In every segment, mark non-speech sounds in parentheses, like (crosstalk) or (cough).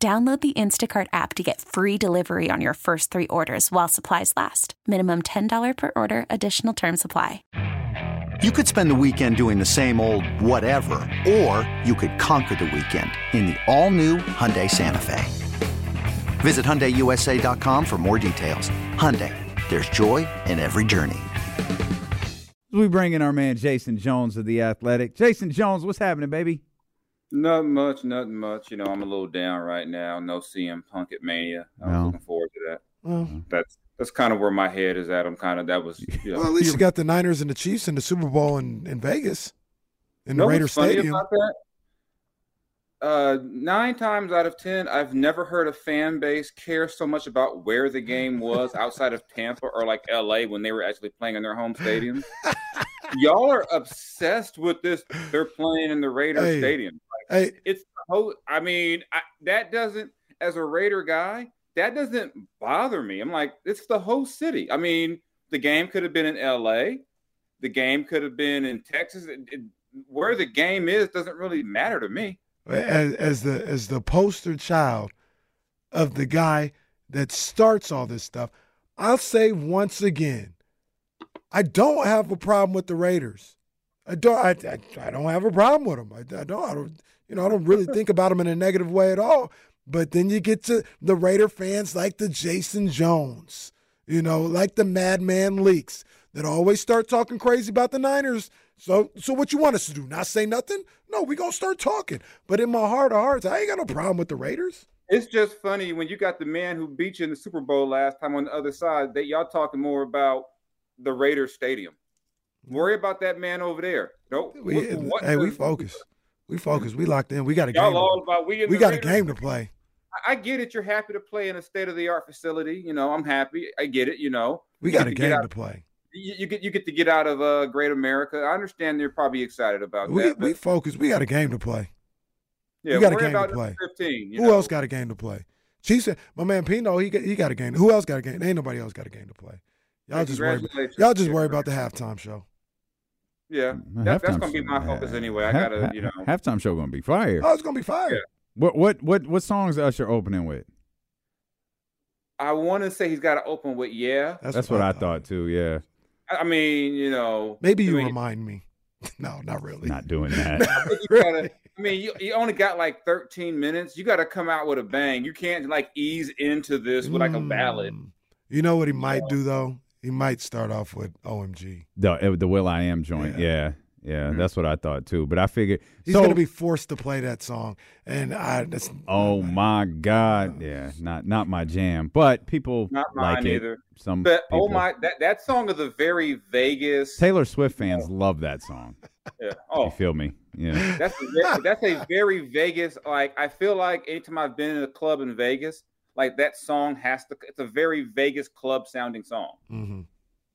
Download the Instacart app to get free delivery on your first three orders while supplies last. Minimum $10 per order, additional term supply. You could spend the weekend doing the same old whatever, or you could conquer the weekend in the all new Hyundai Santa Fe. Visit HyundaiUSA.com for more details. Hyundai, there's joy in every journey. We bring in our man Jason Jones of The Athletic. Jason Jones, what's happening, baby? Not much, nothing much. You know, I'm a little down right now. No CM Punk at Mania. I'm No. looking forward to that. Well, That's that's kind of where my head is at. I'm kind of that was. (laughs) You know, well, at least you got the Niners and the Chiefs in the Super Bowl in, in Vegas, in the know Raider Stadium. about that? Uh, nine times out of ten, I've never heard a fan base care so much about where the game was outside of Tampa or like LA when they were actually playing in their home stadium. (laughs) Y'all are obsessed with this. They're playing in the Raider Hey. Stadium. Hey, it's the whole i mean I, that doesn't as a raider guy that doesn't bother me. I'm like it's the whole city. I mean the game could have been in la the game could have been in texas. It- it- where the game is doesn't really matter to me. As, as the as the poster child of the guy that starts all this stuff, I'll say once again, I don't have a problem with the Raiders. I don't. I, I, I don't have a problem with them. I, I don't. I don't. You know, I don't really think about them in a negative way at all. But then you get to the Raider fans like the Jason Jones, you know, like the Madman Leaks that always start talking crazy about the Niners. So, so what you want us to do? Not say nothing? No, we gonna start talking. But in my heart of hearts, I ain't got no problem with the Raiders. it's just funny when you got the man who beat you in the super bowl last time on the other side that y'all talking more about the raiders stadium worry about that man over there nope We, What- what- hey, we focus. We focus. We locked in. We got a y'all game. all To, about we we got a game to play. I- get it. You're happy to play in a state of the art facility. You know, I'm happy. I get it. You know, We got a to game out- to play. You, you get you get to get out of uh, Great America. I understand you're probably excited about We that. we focus. We got a game to play. yeah, we got a game to play. Fifteen. You Who know? else got a game to play? Chiefs. My man Pino. He got, he got a game. Who else got a game? Ain't nobody else got a game to play. Y'all just worry. About, y'all just worry about the halftime show. Yeah, that, that's gonna be show- my focus anyway. I half- gotta, you know. halftime show gonna be fire. Oh, it's gonna be fire. Yeah. What what what what songs Usher opening with? I want to say he's got to open with yeah. That's, what I thought too. Yeah, I mean, you know, Maybe I you mean, remind me. (laughs) no, not really. not doing (laughs) that. you gotta, I mean, you, you only got like 13 minutes. You got to come out with a bang. You can't like ease into this with like a ballad. Mm. You know what he might do though? He might start off with OMG. the uh, the Will I Am joint. Yeah, yeah, that's what I thought too. But I figured He's so. gonna be forced to play that song, and I. That's, oh my God! Yeah, not not my jam. But people Not like mine it. either. Some But oh my, that that song is a very Vegas. Taylor Swift fans love that song. (laughs) Yeah. You Oh, feel me? Yeah. that's a, that's a very Vegas. Like I feel like anytime I've been in a club in Vegas, like that song has to. It's a very Vegas club sounding song. hmm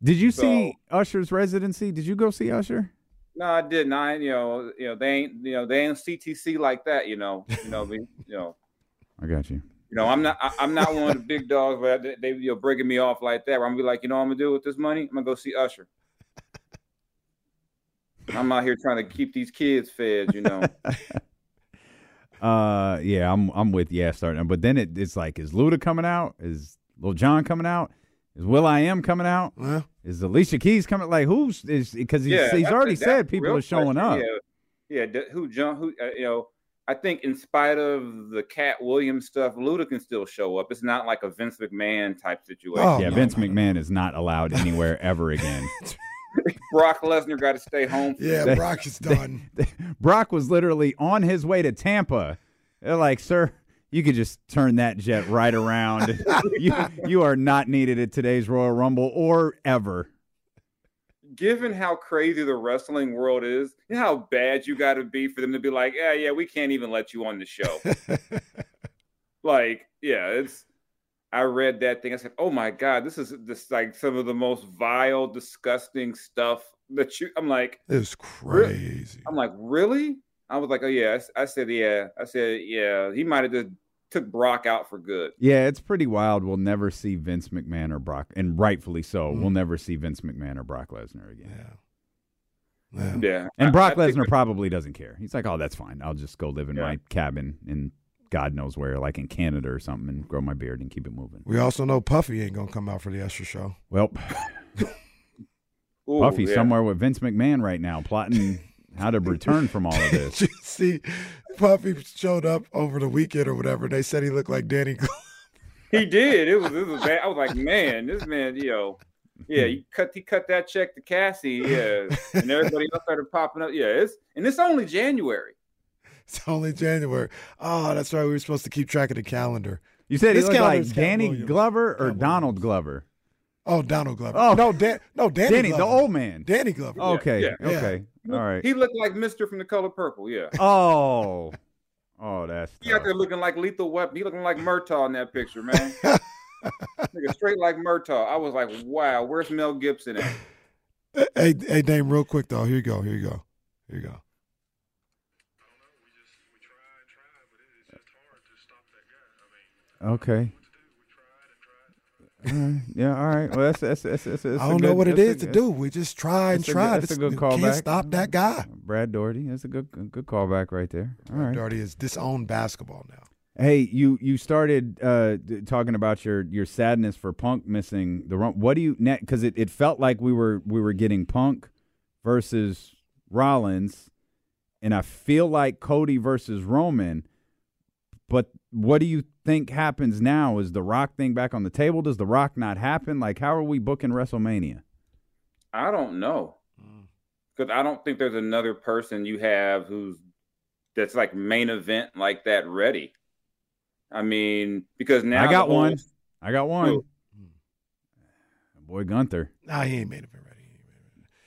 Did you see Usher's residency? Did you go see Usher? No, I didn't. I you know you know they ain't you know they ain't CTC like that. You know you know (laughs) you know. I got you. You know, I'm not. I, I'm not one of the big dogs but they, they you know breaking me off like that. Where I'm gonna be like, you know, what I'm gonna do with this money. I'm gonna go see Usher. (laughs) I'm out here trying to keep these kids fed. You know, (laughs) Uh, yeah, I'm I'm with yeah starting, but then it, it's like is Luda coming out? Is Lil Jon coming out? Is Will I Am coming out? Well, Is Alicia Keys coming? Like who's is because he's yeah, he's already that's said people are showing question. up. Yeah, yeah. d- Who John? Who uh, you know? I think in spite of the Katt Williams stuff, Luda can still show up. It's not like a Vince McMahon type situation. Oh, yeah, no, Vince no, no. McMahon is not allowed anywhere ever again. (laughs) Brock Lesnar got to stay home. yeah, They- Brock is (laughs) done. Brock was literally on his way to Tampa. They're like, sir, you could just turn that jet right around. (laughs) you you are not needed at today's Royal Rumble or ever. given how crazy the wrestling world is, you know how bad you got to be for them to be like, yeah, yeah, we can't even let you on the show. (laughs) Like, yeah, it's. I read that thing. I said, "Oh my god, this is this like some of the most vile, disgusting stuff that you." I'm like, it's crazy. I'm like, really? I was like, oh yeah. I, I said, yeah. I said, yeah. He might have just took Brock out for good. Yeah, it's pretty wild. We'll never see Vince McMahon or Brock, and rightfully so. Mm. We'll never see Vince McMahon or Brock Lesnar again. Yeah. Yeah. Yeah, And Brock Lesnar probably doesn't care. He's like, oh, that's fine. I'll just go live in Yeah. my cabin in God knows where, like in Canada or something, and grow my beard and keep it moving. We also know Puffy ain't gonna come out for the extra show. Well, Ooh, Puffy's yeah. somewhere with Vince McMahon right now, plotting how to return from all of (laughs) Did this. you see Puffy showed up over the weekend or whatever. They said he looked like Danny. He did. It was. It was bad. I was like, man, this man, yo, yeah, he cut. He cut that check to Cassie. Yeah, and everybody else started popping up. Yeah, it's and it's only January. (laughs) It's only January. Oh, that's right. We were supposed to keep track of the calendar. You said he This looked like Danny Williams. Glover or Cat Donald Williams. Glover? Oh, Donald Glover. Oh. no, Dan, no, Danny. Danny, Glover. the old man. Danny Glover. Okay, yeah, yeah. okay, all right. He looked like Mister from the Color Purple. Yeah, (laughs) Oh, oh, that's he out there looking like Lethal Weapon. He looking like Murtaugh in that picture, man. (laughs) Nigga, straight like Murtaugh. I was like, wow, where's Mel Gibson at? Hey, hey, Dame, real quick though. Here you go. Here you go. Here you go. Okay. All right. Yeah. All right. Well, that's that's that's. that's, that's I don't know what it is a to do. We just try and a try. good- that's a good callback. Can't stop that guy. Brad Doherty. That's a good good callback right there. All right. Doherty is disowned basketball now. Hey, you you started uh, d- talking about your your sadness for Punk missing the run. What do you net? Because it, it felt like we were we were getting Punk versus Rollins, and I feel like Cody versus Roman. But what do you think happens now? Is the Rock thing back on the table? Does the Rock not happen? Like, how are we booking WrestleMania? I don't know. Mm. Because I don't think there's another person you have who's that's like main event like that ready. I mean, because now I got the whole- one. I got one. Who? Mm. Boy Gunther. Nah, he ain't made event ready.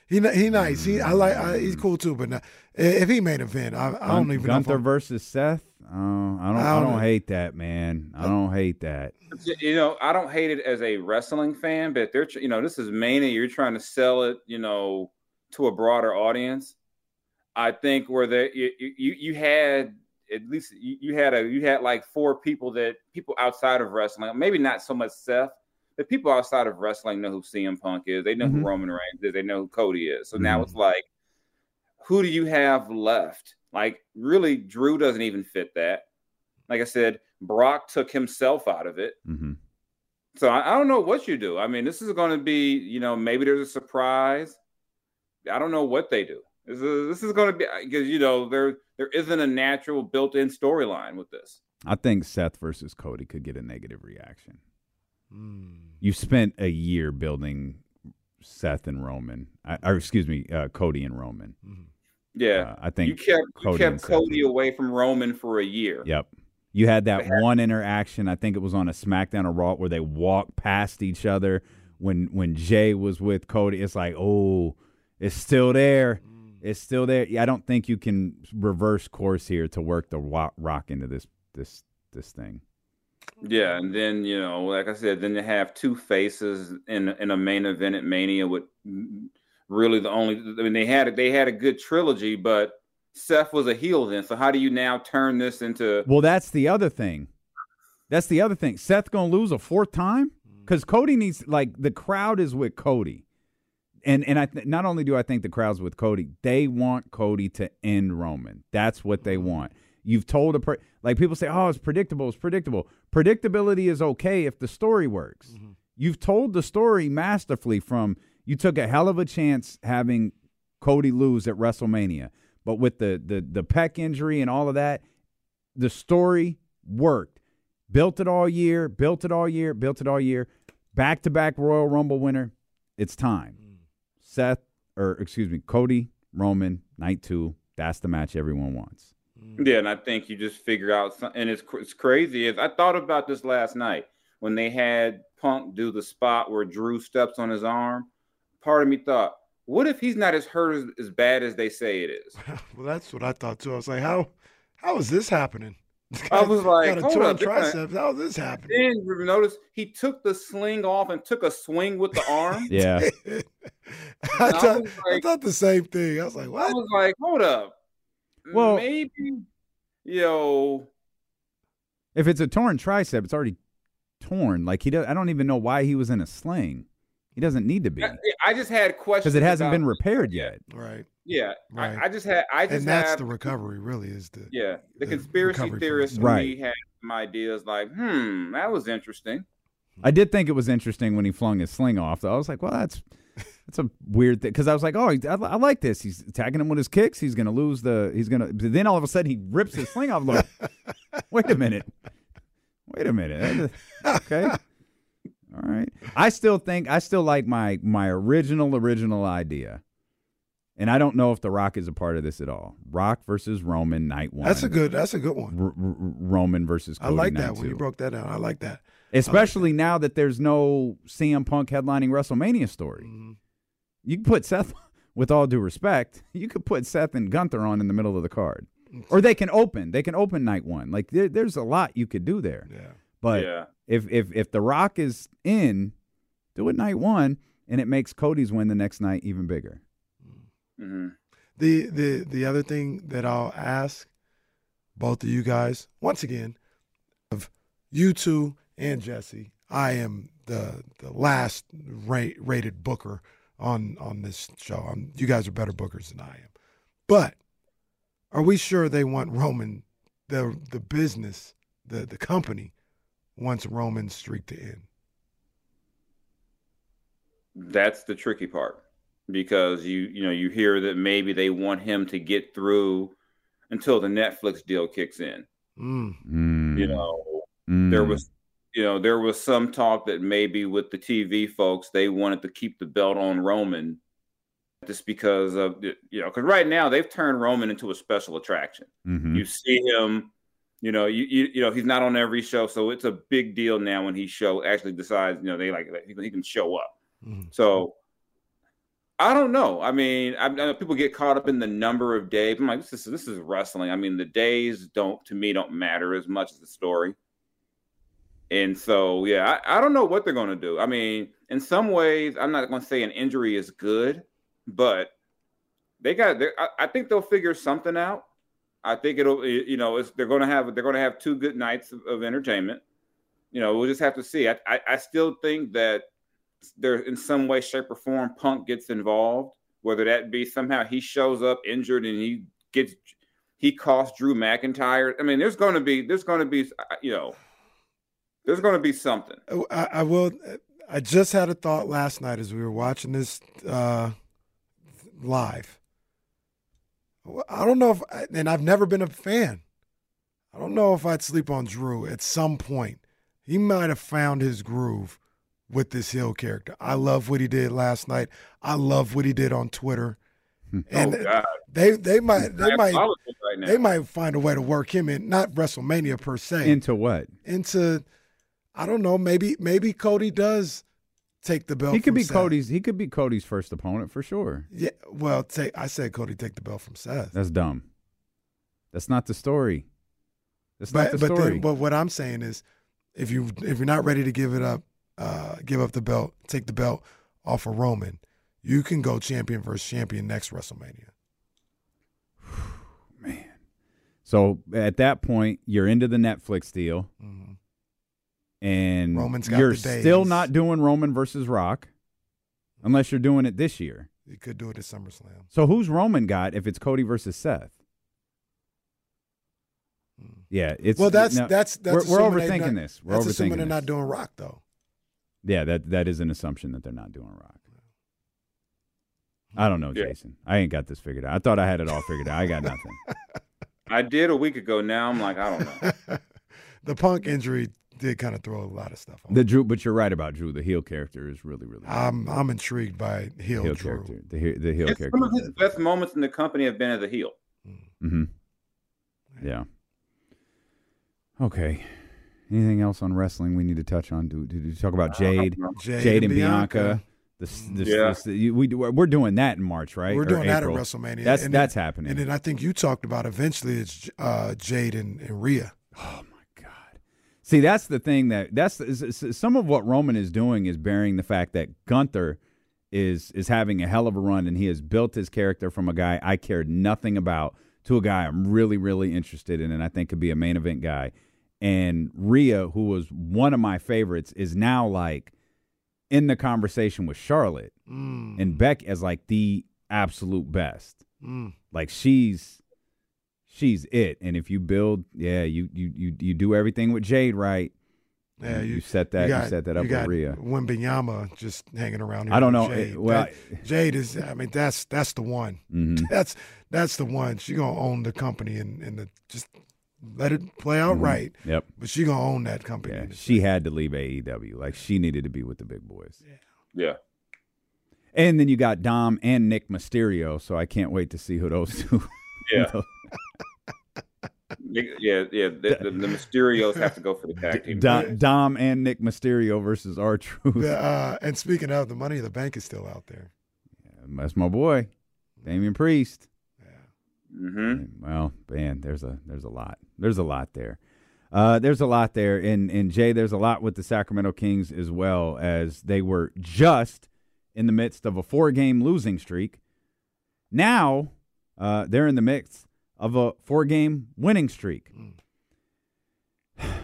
He he nice. He I like. I, he's cool too. But nah, if he made event, I, I don't Gun- even know. Gunther I'm- versus Seth. Uh, I don't. I I don't don't, hate that, man. I don't hate that. You know, I don't hate it as a wrestling fan, but they're you know this is Mania. You're trying to sell it, you know, to a broader audience. I think where they you you, you had at least you, you had a you had like four people that people outside of wrestling, maybe not so much Seth, but people outside of wrestling know who CM Punk is. They know Mhm. who Roman Reigns is. They know who Cody is. So now Mhm. it's like, who do you have left? Like, really, Drew doesn't even fit that. Like I said, Brock took himself out of it. hmm So I, I don't know what you do. I mean, this is going to be, you know, maybe there's a surprise. I don't know what they do. This is, this is going to be because you know there there isn't a natural built-in storyline with this. I think Seth versus Cody could get a negative reaction. Mm. You spent a year building Seth and Roman, I, or excuse me, uh, Cody and Roman. Mhm. Yeah, Uh, I think. you kept you Cody kept. Cody away from Roman for a year. Yep. You had that They had- one interaction. I think it was on a SmackDown or Raw where they walked past each other when when Jey was with Cody. It's like, oh, it's still there. It's still there. Yeah, I don't think you can reverse course here to work the wa- Rock into this this this thing. Yeah, and then you know, like I said, then they have two faces in in a main event at Mania with really the only. I mean, they had they had a good trilogy, but Seth was a heel then. So how do you now turn this into? Well, that's the other thing. That's the other thing. Seth gonna lose a fourth time mm. because Cody needs like the crowd is with Cody, and and I th- not only do I think the crowd's with Cody, they want Cody to end Roman. That's what they mm. want. You've told a per- like people say, oh, it's predictable. It's predictable. Predictability is okay if the story works. Mm-hmm. You've told the story masterfully. From you took a hell of a chance having Cody lose at WrestleMania, but with the the the pec injury and all of that, the story worked. Built it all year, built it all year, built it all year. Back to back Royal Rumble winner. It's time. Mm. Seth, or excuse me, Cody, Roman, night two. That's the match everyone wants. Yeah, mm-hmm. and I think you just figure out, some, and it's it's crazy. Is I thought about this last night when they had Punk do the spot where Drew steps on his arm. Part of me thought, what if he's not as hurt as, as bad as they say it is? (laughs) well, that's what I thought too. I was like, how how is this happening? (laughs) I was like, got a hold torn up, they're triceps. How is this happening? Then you notice he took the sling off and took a swing with the arm. (laughs) Yeah. I, I thought, I like- thought the same thing. I was like, what? I was like, hold up. Well- maybe, yo, If it's a torn tricep, it's already torn. Like he does. I don't even know why he was in a sling. He doesn't need to be I, I just had questions because it hasn't about- been repaired yet. Right. Yeah, Right. I, I just had, I just And that's had, the recovery, really, is the. yeah, the the conspiracy recovery from- theorists Right. me had some ideas like, hmm, that was interesting. I did think it was interesting when he flung his sling off. Though I was like, well, that's that's a weird thing because I was like, oh, I, I like this. He's attacking him with his kicks. He's gonna lose the. He's gonna. But then all of a sudden he rips his sling off. Like, (laughs) wait a minute. Wait a minute. Okay. All right. I still think I still like my my original original idea. And I don't know if The Rock is a part of this at all. Rock versus Roman night one. That's a good. That's a good one. R- R- Roman versus I like that when you broke that down. I like that. Especially now that there's no CM Punk headlining WrestleMania story. Mhm. You can put Seth, (laughs) with all due respect, you could put Seth and Gunther on in the middle of the card. Or they can open. They can open night one. Like there, there's a lot you could do there. Yeah. But yeah, if if if The Rock is in, do it night one, and it makes Cody's win the next night even bigger. hmm The the the other thing that I'll ask both of you guys once again, of you two and Jesse, I am the the last rate, rated booker on on this show. I'm, you guys are better bookers than I am, but are we sure they want Roman the the business the the company wants Roman's streak to end? that's the tricky part because you you know you hear that maybe they want him to get through until the Netflix deal kicks in. Mm. Mm. You know, Mm. there was you know there was some talk that maybe with the TV folks they wanted to keep the belt on Roman just because of you know because right now they've turned Roman into a special attraction. Mhm. You see him, you know, you, you you know he's not on every show, so it's a big deal now when he show actually decides you know they like he can, he can show up. Mhm. So I don't know. I mean, I, I know people get caught up in the number of days. I'm like, this is this is wrestling. I mean, the days don't to me don't matter as much as the story. And so, yeah, I, I don't know what they're going to do. I mean, in some ways, I'm not going to say an injury is good, but they got. I, I think they'll figure something out. I think it'll. You know, they're going to have. They're going to have two good nights of, of entertainment. You know, we'll just have to see. I, I, I still think that there, in some way, shape, or form, Punk gets involved. Whether that be somehow he shows up injured and he gets he costs Drew McIntyre. I mean, there's going to be there's going to be you know there's going to be something. I, I will. I just had a thought last night as we were watching this uh, live. I don't know if, and I've never been a fan. I don't know if I'd sleep on Drew at some point. He might have found his groove with this Hill character. I love what he did last night. I love what he did on Twitter. And oh God, they they might they That's might right they might find a way to work him in, not WrestleMania per se Into what? into I don't know, maybe maybe Cody does take the belt. He could from be Seth. Cody's. He could be Cody's first opponent for sure. Yeah, well, take I said Cody take the belt from Seth. That's dumb. That's not the story. That's but not the but story. then, but what I'm saying is, if you if you're not ready to give it up, uh, give up the belt, take the belt off of Roman, you can go champion versus champion next WrestleMania. (sighs) Man. So at that point, you're into the Netflix deal, Mhm. And Roman's got you're the days. still not doing Roman versus Rock, unless you're doing it this year. You could do it at SummerSlam. So who's Roman got if it's Cody versus Seth? Hmm. Yeah, it's well, that's no, that's that's we're, we're overthinking not- this. We're that's assuming overthinking they're not doing Rock though. Yeah, that that is an assumption that they're not doing Rock. Hmm. I don't know, Yeah. Jason. I ain't got this figured out. I thought I had it all figured out. I got nothing. (laughs) (laughs) I did a week ago. Now I'm like, I don't know. (laughs) the Punk injury did kind of throw a lot of stuff on. The Drew, but you're right about Drew. The heel character is really, really good. I'm I'm intrigued by Heel, heel Drew. character. The he- the heel It's character. some of his best moments in the company have been as a heel. Mm-hmm. Yeah. Okay. Anything else on wrestling we need to touch on? Do, do, do you talk about Jade, Jade, Jade and Bianca? The, s- the, Yeah. the you- we do- we're doing that in March, right? We're Or doing that at WrestleMania. That's And that's then, happening. And then I think you talked about eventually it's uh, Jade and, and Rhea. Oh my God! See, that's the thing that that's some of what Roman is doing is bearing the fact that Gunther is is having a hell of a run, and he has built his character from a guy I cared nothing about to a guy I'm really really interested in, and I think could be a main event guy. And Rhea, who was one of my favorites, is now like in the conversation with Charlotte Mm, and Beck as like the absolute best. mm. Like she's she's it. And if you build, yeah, you you you you do everything with Jade right. Yeah, you, you- set that you, got, set that up you with got Rhea. Wembanyama just hanging around. Here I don't know, Jade. eh, well, That- Jade is. I mean, that's that's the one. Mhm. (laughs) That's that's the one. She gonna own the company and and the, just let it play out Mhm. right. Yep. But she gonna own that company. Yeah, she had to leave AEW. Like she needed to be with the big boys. Yeah. Yeah. And then you got Dom and Nick Mysterio, so I can't wait to see who those two. Yeah. (laughs) Yeah, yeah. The, the, the Mysterios have to go for the tag team. Dom, Dom and Nick Mysterio versus R Truth. Uh, and speaking of, the money of the bank is still out there. That's my boy, Damian Priest. Mm-hmm. Well, man, there's a there's a lot. There's a lot there. Uh, there's a lot there, and and Jay, there's a lot with the Sacramento Kings as well as they were just in the midst of a four game losing streak. Now uh, they're in the midst of a four game winning streak. Mm. (sighs)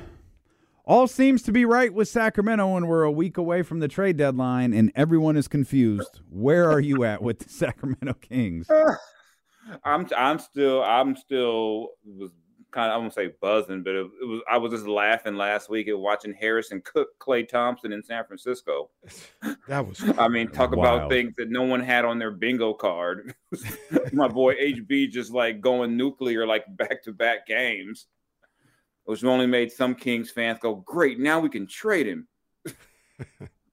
All seems to be right with Sacramento when we're a week away from the trade deadline and everyone is confused. Where are you at with the (laughs) Sacramento Kings? (laughs) I'm I'm still I'm still was kind of I won't say buzzing, but it, it was I was just laughing last week at watching Harrison cook Klay Thompson in San Francisco. (laughs) That was. I mean, talk Wild. about things that no one had on their bingo card. (laughs) My boy HB just like going nuclear like back to back games, which only made some Kings fans go, "Great, now we can trade him." (laughs)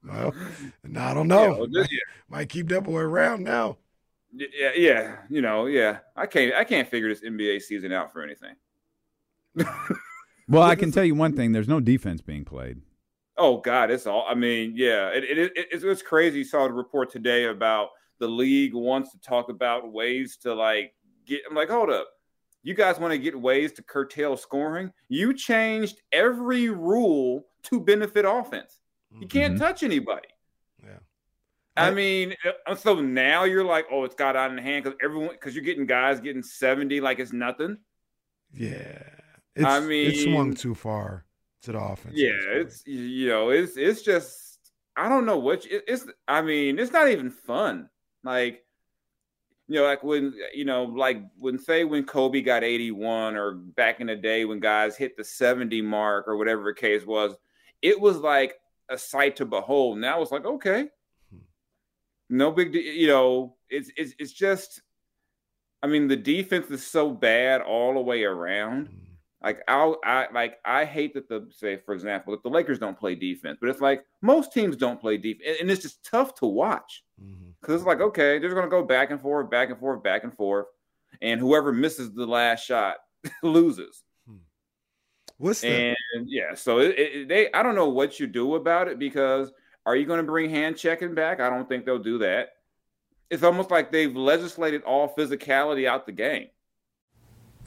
Well, I don't know. Yeah, well, this- Might keep that boy around now. yeah, yeah, you know, yeah. I can't I can't figure this NBA season out for anything. Well, I can tell you one thing: there's no defense being played. Oh God, it's all. I mean, yeah, it, it, it, it's, it's crazy. Saw the report today about the league wants to talk about ways to like get. I'm like, hold up, you guys want to get ways to curtail scoring? You changed every rule to benefit offense. You can't Mhm. touch anybody. Yeah. I I- mean, uh, so now you're like, oh, it's got out in hand because everyone because you're getting guys getting 70 like it's nothing. Yeah. It's, I mean, it swung too far to the offense. Yeah, it's you know, it's it's just I don't know what it, it's. I mean, it's not even fun. Like you know, like when you know, like when say when Kobe got eighty one, or back in the day when guys hit the seventy mark, or whatever the case was, it was like a sight to behold. Now it's like okay, no big, de- you know, it's it's it's just. I mean, the defense is so bad all the way around. Mm. Like I'll, I like I hate that the say for example that the Lakers don't play defense, but it's like most teams don't play defense, and, it's just tough to watch mm-hmm. because it's like okay, they're going to go back and forth, back and forth, back and forth, and whoever misses the last shot (laughs) loses. Hmm. What's the And yeah, so it, it, they I don't know what you do about it because are you going to bring hand checking back? I don't think they'll do that. It's almost like they've legislated all physicality out the game.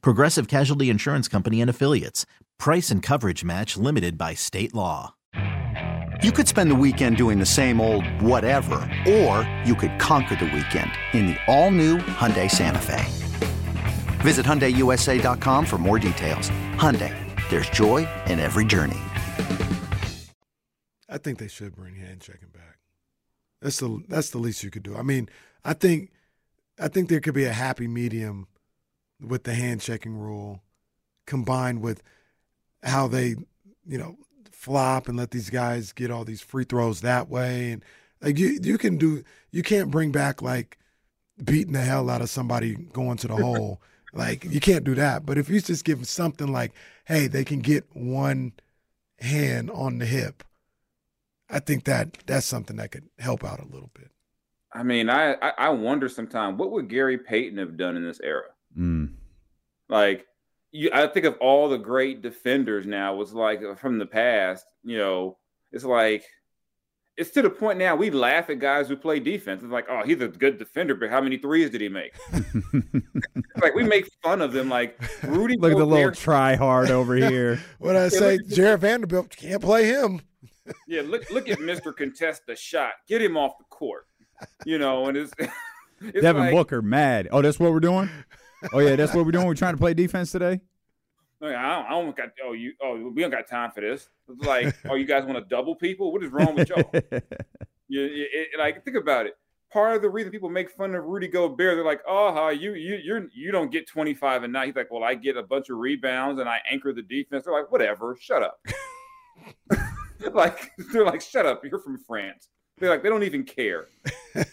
Progressive Casualty Insurance Company and Affiliates. Price and coverage match limited by state law. You could spend the weekend doing the same old whatever, or you could conquer the weekend in the all-new Hyundai Santa Fe. Visit HyundaiUSA.com for more details. Hyundai, there's joy in every journey. I think they should bring hand checking back. That's the that's the least you could do. I mean, I think I think there could be a happy medium with the hand checking rule combined with how they, you know, flop and let these guys get all these free throws that way and like you you can do you can't bring back like beating the hell out of somebody going to the (laughs) hole. Like you can't do that. But if you just give them something like, hey, they can get one hand on the hip, I think that that's something that could help out a little bit. I mean, I I, I wonder sometimes what would Gary Payton have done in this era? Mm. Like, you, I think of all the great defenders now was like from the past. You know, it's like it's to the point now we laugh at guys who play defense. It's like, oh, he's a good defender, but how many threes did he make? (laughs) like we make fun of them. Like Rudy, Look at the little Gobert- try hard over (laughs) here. When I say Jarred Vanderbilt can't play him, (laughs) yeah. Look, look at Mister Contest the shot. Get him off the court. You know, and it's, it's Devin like, Booker mad. Oh, that's what we're doing. Oh yeah, that's what we're doing. We're trying to play defense today. Oh, like, I don't, I don't got. Oh, you. Oh, we don't got time for this. It's like, oh, you guys want to double people? What is wrong with y'all? (laughs) you, it, it- like, think about it. Part of the reason people make fun of Rudy Gobert, they're like, oh, you you you're you don't get 25 a night. He's like, well, I get a bunch of rebounds and I anchor the defense. They're like, whatever, shut up. (laughs) (laughs) like they're like, shut up. You're from France. They're like, they don't even care. it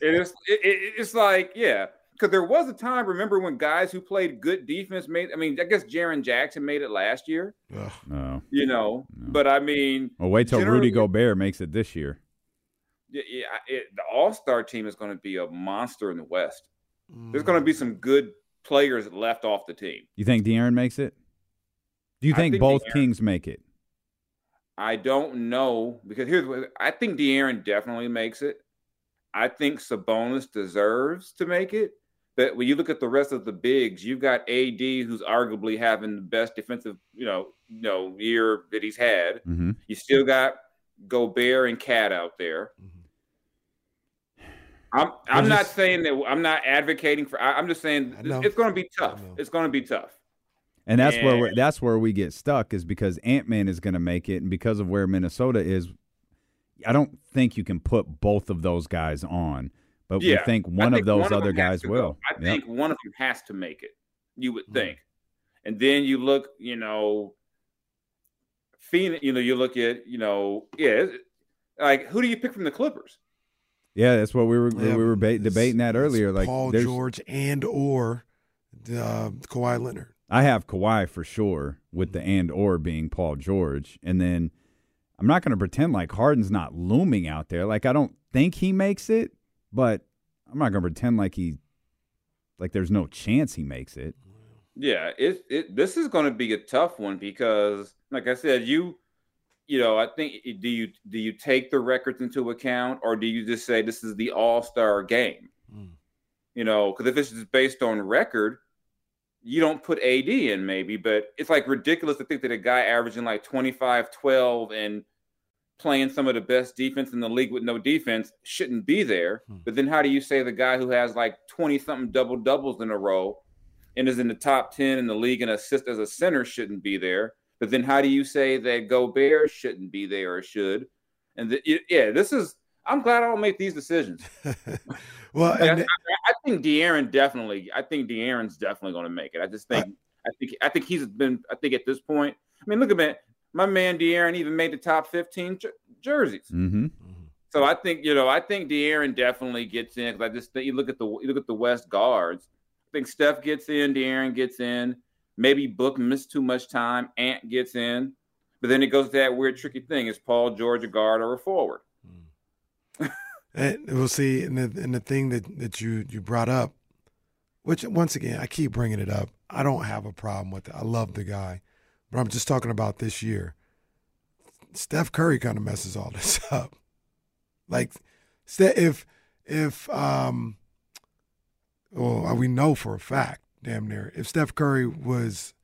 is. It, it's like, yeah, because there was a time. Remember when guys who played good defense made? I mean, I guess Jaren Jackson made it last year. ugh, No. You know, but I mean, Well, wait till Rudy Gobert makes it this year. yeah, yeah it, the All Star team is going to be a monster in the West. There's mm, going to be some good players left off the team. You think De'Aaron makes it? Do you think, think both De'Aaron- Kings make it? I don't know because here's what I think De'Aaron definitely makes it. I think Sabonis deserves to make it. But when you look at the rest of the bigs, you've got AD who's arguably having the best defensive, you know, you know, year that he's had. Mm-hmm. You still got Gobert and KAT out there. I'm I'm not saying that I'm not advocating for. I, I'm just saying it's going to be tough. It's going to be tough. And that's where we're, that's where we get stuck is because Ant Man is going to make it, and because of where Minnesota is, I don't think you can put both of those guys on. But Yeah, we think one think of those one other them has guys to go. will. I Yep. think one of them has to make it. You would Mhm. think, and then you look, you know, Phoenix. You know, you look at, you know, yeah, like who do you pick from the Clippers? Yeah, that's what we were Yeah, we were ba- debating that earlier. Like Paul there's- George and or uh, Kawhi Leonard. I have Kawhi for sure, with the and or being Paul George, and then I'm not going to pretend like Harden's not looming out there. Like I don't think he makes it, but I'm not going to pretend like he, like there's no chance he makes it. Yeah, it it this is going to be a tough one because, like I said, you, you know, I think do you do you take the records into account or do you just say this is the All Star game? Mm. You know, because if it's just based on record, you don't put AD in maybe, but it's like ridiculous to think that a guy averaging like 25, 12 and playing some of the best defense in the league with no defense shouldn't be there. Hmm. But then how do you say the guy who has like 20 something double doubles in a row and is in the top 10 in the league and assist as a center shouldn't be there? But then how do you say that Gobert shouldn't be there or should? And the, yeah, this is, I'm glad I don't make these decisions. (laughs) well, Like, and I- I think De'Aaron definitely. I think De'Aaron's definitely going to make it. I just think. I think. I think he's been. I think at this point. I mean, look at me. My man De'Aaron even made the top fifteen jer- jerseys. Mm-hmm. So I think you know. I think De'Aaron definitely gets in. 'cause I just think you look at the you look at the West guards. I think Steph gets in. De'Aaron gets in. Maybe Book missed too much time. Ant gets in. But then it goes to that weird, tricky thing: is Paul George a guard or a forward? And we'll see, and the, and the thing that, that you, you brought up, which once again, I keep bringing it up. I don't have a problem with it. I love the guy, but I'm just talking about this year. Steph Curry kind of messes all (laughs) this up. Like, if, if, um, well, we know for a fact, damn near, if Steph Curry was,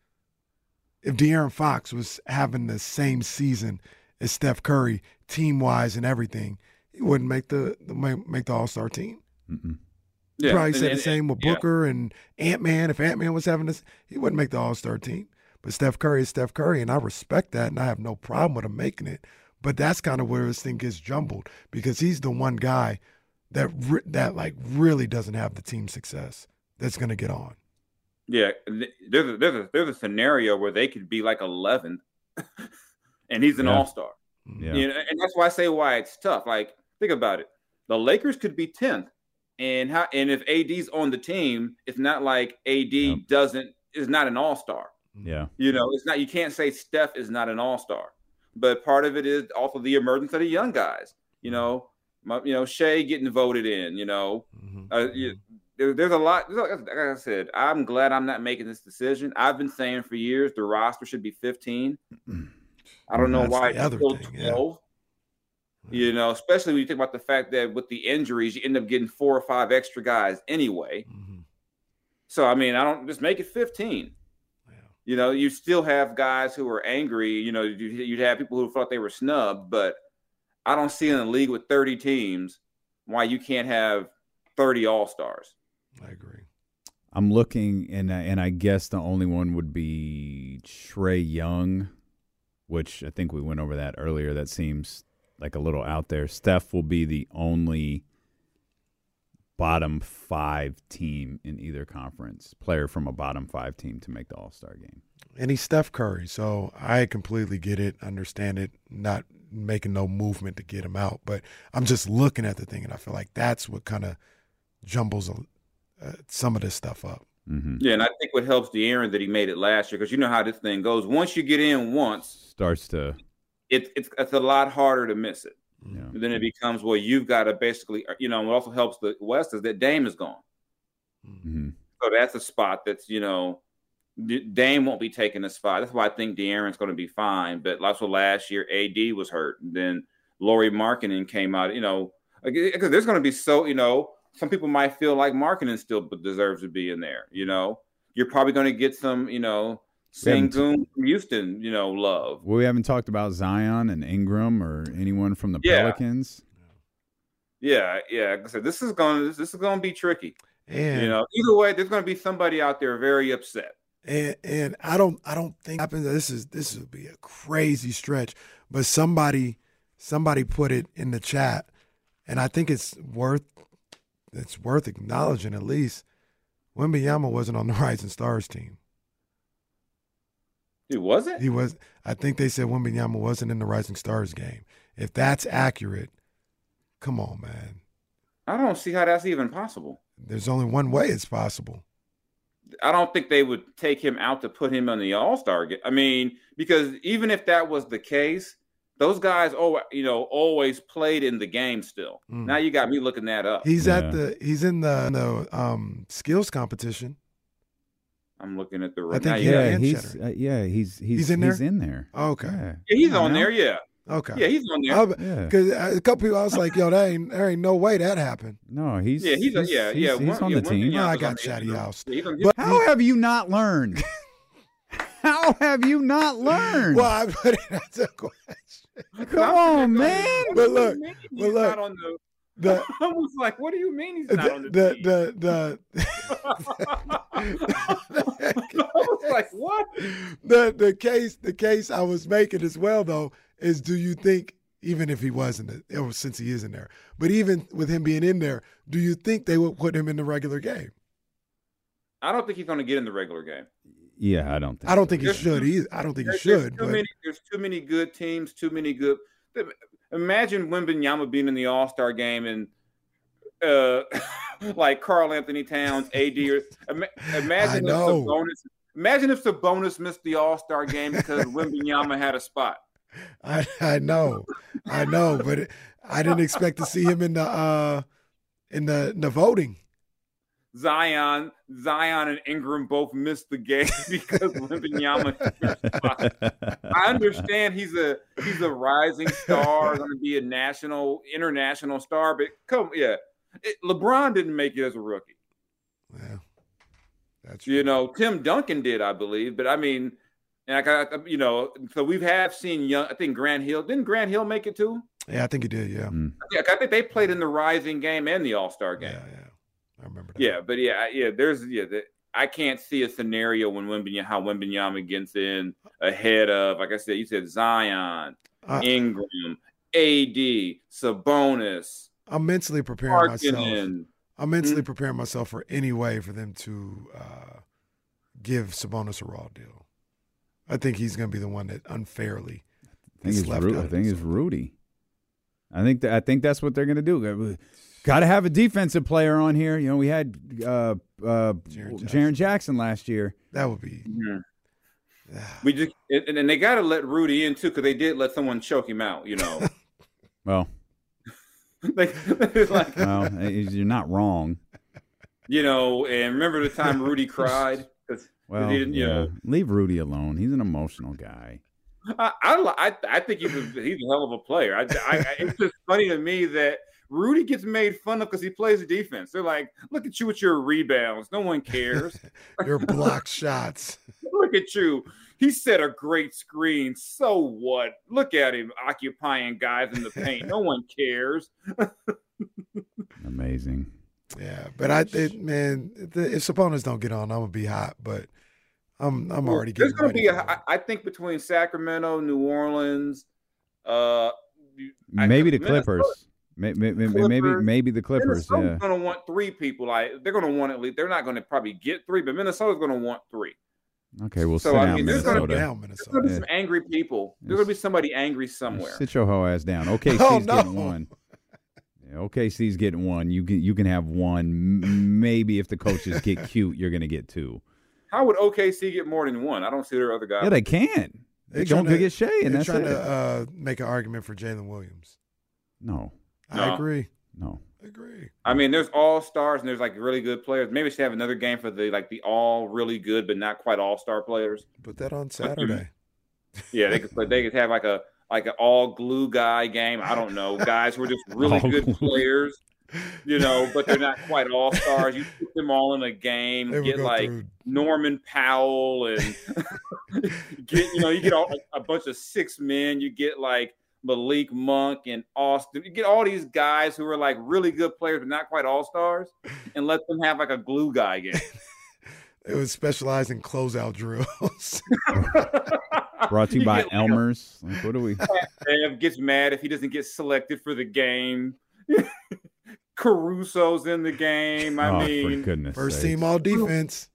if De'Aaron Fox was having the same season as Steph Curry, team wise and everything, he wouldn't make the, the make make the All Star team. Mm-mm. He probably and- said and- the same with yeah. Booker and Ant Man. If Ant Man was having this, he wouldn't make the All Star team. But Steph Curry is Steph Curry, and I respect that, and I have no problem with him making it. But that's kind of where this thing gets jumbled because he's the one guy that re- that like really doesn't have the team success that's going to get on. Yeah, there's a, there's a there's a scenario where they could be like 11th, (laughs) and he's an Yeah. all star. Mm-hmm. Yeah. You know, and that's why I say why it's tough. Like, think about it. The Lakers could be 10th, and how and if AD's on the team, it's not like AD Yep. doesn't is not an all star. Yeah. You know, it's not you can't say Steph is not an all star, but part of it is also the emergence of the young guys. You know, my, you know Shai getting voted in. You know, Mhm. uh, you, there, there's a lot. Like I said, I'm glad I'm not making this decision. I've been saying for years the roster should be 15. (clears throat) I don't know That's why it's still thing, yeah. 12. You know, especially when you think about the fact that with the injuries, you end up getting four or five extra guys anyway. Mhm. So I mean, I don't just make it 15. Yeah. You know, you still have guys who are angry. You know, you- you'd have people who thought they were snubbed, but I don't see in a league with 30 teams why you can't have 30 all stars. I agree. I'm looking, and and I guess the only one would be Trae Young, which I think we went over that earlier. That seems like a little out there. Steph will be the only bottom five team in either conference, player from a bottom five team to make the All Star game. And he's Steph Curry, so I completely get it, understand it, not making no movement to get him out. But I'm just looking at the thing, and I feel like that's what kind of jumbles uh, some of this stuff up. hmm Yeah, and I think what helps the De'Aaron that he made it last year because you know how this thing goes. Once you get in once, Starts to, it, it's it's a lot harder to miss it. Yeah. then it becomes well, you've got to basically, you know, what also helps the West is that Dame is gone. hmm So that's a spot that's, you know, Dame won't be taking a spot. That's why I think De'Aaron's going to be fine. But also last year, AD was hurt. And then Lauri Markkanen came out, you know, because there's going to be so, you know, some people might feel like Markkinen still deserves to be in there. You know, you're probably going to get some, you know, We haven't- from Houston, you know, love. Well, we haven't talked about Zion and Ingram or anyone from the Yeah. Pelicans. Yeah, yeah. Like I said, this is going to this is going to be tricky. And You know, either way, there's going to be somebody out there very upset. and and I don't I don't think happens. This is this would be a crazy stretch, but somebody somebody put it in the chat, and I think it's worth it's worth acknowledging at least. Wembyama wasn't on the (laughs) Rising Stars team. Dude, was it? He was. I think they said Wembyama wasn't in the Rising Stars game. If that's accurate, come on, man. I don't see how that's even possible. There's only one way it's possible. I don't think they would take him out to put him on the All Star game. I mean, because even if that was the case, those guys, oh, you know, always played in the game still. Mm. Now you got me looking that up. He's Yeah. at the. He's in the, the um, skills competition. I'm looking at the. Right. I think now he you got- had Yeah, he's uh, yeah he's he's He's in there? He's in there. Okay. Yeah. Yeah, he's on there. Yeah, Okay. yeah, he's on there. Yeah. Because a couple people, I was like, "Yo, that ain't there ain't no way that happened." No, he's yeah, he's, a, yeah, yeah. He's, one- on yeah, the one team. thing No, I got on the- Chatty House. Yeah, he's But How have you not learned? (laughs) How have you not learned? well, I put it as a question. Come on, man. What But look, but look, not on the. The (laughs) I was like, what do you mean he's not on the the, team? the the, (laughs) I was like, what? The the case the case I was making as well though is do you think even if he wasn't or since he is in there, but even with him being in there, do you think they would put him in the regular game? I don't think he's going to get in the regular game. Yeah, I don't think. I don't so. think he There's should too- either. I don't think he should. there's too But many. There's too many good teams. Too many good. Imagine Wembanyama being in the All Star game and uh, (laughs) like Karl-Anthony Towns, AD. Or, imagine I if know. Sabonis. Imagine if Sabonis missed the All Star game because (laughs) Wembanyama had a spot. I I know, I know, but it, I didn't expect to see him in the uh in the in the voting. Zion, Zion, and Ingram both missed the game (laughs) because Wembanyama. took. I understand he's a he's a rising star, going to be a national, international star. But come, yeah, it, LeBron didn't make it as a rookie. Yeah, that's You know, Tim Duncan did, I believe. But I mean, and I got you know, so we have have seen young. I think Grant Hill didn't Grant Hill make it too. Yeah, I think he did. Yeah, Mm. Yeah, I think they played in the Rising game and the All Star game. yeah, yeah. I remember that. Yeah, but yeah, yeah. There's yeah. The, I can't see a scenario when Wembanyama, how Wembanyama gets in ahead of, like I said, you said Zion, I- Ingram, AD, Sabonis, I'm mentally preparing myself. Markkanen. I'm mentally Hmm? preparing myself for any way for them to uh, give Sabonis a raw deal. I think he's going to be the one that unfairly I think gets it's left Rudy. I think it's. Rudy. I think that I think that's what they're going to do. Got to have a defensive player on here. You know, we had uh, uh, Jaren Jaron Jackson. last year. That would be. Mhm. We just and, and they got to let Rudy in too because they did let someone choke him out. You know, (laughs) Well, (laughs) like, (laughs) like well, eh, you're not wrong. you know. And remember the time Rudy (laughs) cried because Well, he didn't. You yeah. know, leave Rudy alone. He's an emotional guy. I, I I I think he's a, he's a hell of a player. I, I, I- it's just funny to me that Rudy gets made fun of because he plays the defense. They're like, look at you with your rebounds. No one cares. Your block shots. look at you. He set a great screen. So what? Look at him occupying guys in the paint. No one cares. (laughs) Amazing. Yeah, but I, it, man, if if Sabonis don't get on, I'm gonna be hot. But I'm, I'm already getting. There's going to ready be, a, for it. I I think, between Sacramento, New Orleans, uh, I- Maybe the Clippers. Maybe, maybe, maybe, Clippers. maybe the Clippers. Minnesota's Yeah. going to want three people. Like they're going to want at least. They're not going to probably get three, but Minnesota's going to want three. Okay, we'll So, sit I down, mean, there's gonna be- Minnesota. down There's Minnesota. going to be some angry people. There's going to be somebody angry somewhere. Sit your hoe ass down. (laughs) OKC's Oh, no. getting one. Yeah, OKC's getting one. You can you can have one. Maybe if the coaches get (laughs) cute, you're gonna get two. How would OKC get more than one? I don't see their other guys. Yeah, they can. They, They don't trying to- get Shai, and They're that's trying it. to uh, make an argument for Jalen Williams. no, I No. agree. no. I agree. I mean, there's all stars and there's like really good players. Maybe we should have another game for the like the all really good but not quite all star players. Put that on Saturday. Yeah, they could play, they could have like a like an all glue guy game. I don't know, guys who are just (laughs) really good players, you know, but they're not quite all stars. You put them all in a game, They get like through- Norman Powell and (laughs) (laughs) get you know you get all, a bunch of six men. You get like Malik Monk and Austin. You get all these guys who are like really good players but not quite all stars, (laughs) and let them have like a glue guy game. (laughs) It was specialized in closeout drills. (laughs) Brought to you, You by get, like, a- Elmer's. Like, what are we? Ev gets mad if he doesn't get selected for the game. Caruso's in the game. I oh, mean, goodness First sakes. team all defense.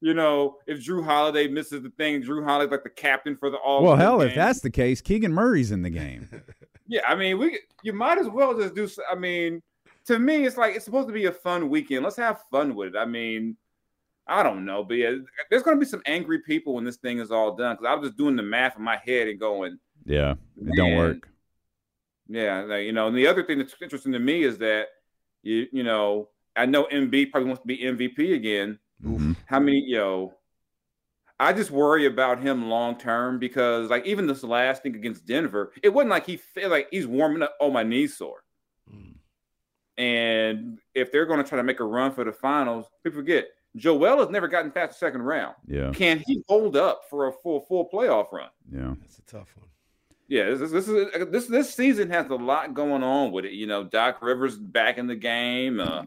You know, if Jrue Holiday misses the thing, Jrue Holiday's like the captain for the all. Well, hell, if that's the case, Keegan Murray's in the game. (laughs) yeah, I mean, we you might as well just do. I mean, to me, it's like it's supposed to be a fun weekend. Let's have fun with it. I mean, I don't know, but yeah, there's going to be some angry people when this thing is all done because I was just doing the math in my head and going, Yeah, it don't work. Yeah, like, uh, you know, and the other thing that's interesting to me is that you you know, I know Embiid probably wants to be MVP again. Mhm. How many, you know, I just worry about him long term because like even this last thing against Denver, it wasn't like he felt like he's warming up. Oh, my knees sore. And if they're going to try to make a run for the finals, people forget Joel has never gotten past the second round. Yeah, Can he hold up for a full full playoff run? yeah. That's a tough one. Yeah, this, this is this this season has a lot going on with it. You know, Doc Rivers back in the game. Uh,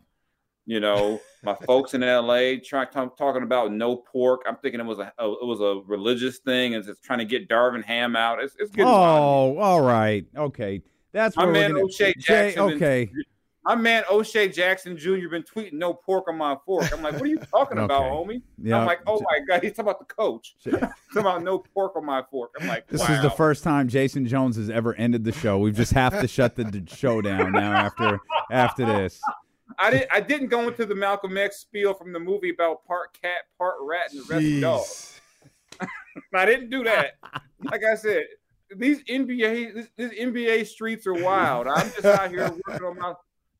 you know, my folks in L.A. trying talking about no pork. I'm thinking it was a, it was a religious thing, and just trying to get Darvin Ham out. It's, it's getting wild. Oh, all right. Okay, that's My man. O'Shea Jay, Jackson been- okay. My man O'Shea Jackson Jr. been tweeting no pork on my fork. I'm like, what are you talking about, homie? Yeah. I'm like, oh my god, he's talking about the coach. (laughs) Jay- (laughs) talking about no pork on my fork. I'm like, This wow. is the first time Jason Jones has ever ended the show. We just have to shut the d- show down now after after this. I didn't. I didn't go into the Malcolm X spiel from the movie about part cat, part rat, and the rest dog. Jeez. (laughs) I didn't do that. Like I said, these NBA, this, this NBA streets are wild. I'm just out here working on my.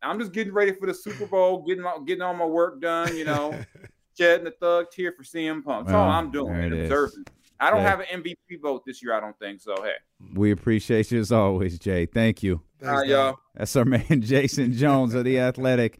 I'm just getting ready for the Super Bowl, getting my, getting all my work done. You know, (laughs) shedding the thug tear for CM Punk. That's all I'm doing. there it is. observing. I don't Yeah. have an MVP vote this year. I don't think so. Hey, We appreciate you as always, Jay. Thank you. all Thanks, right, y'all. That's our man (laughs) Jason Jones of the Athletic.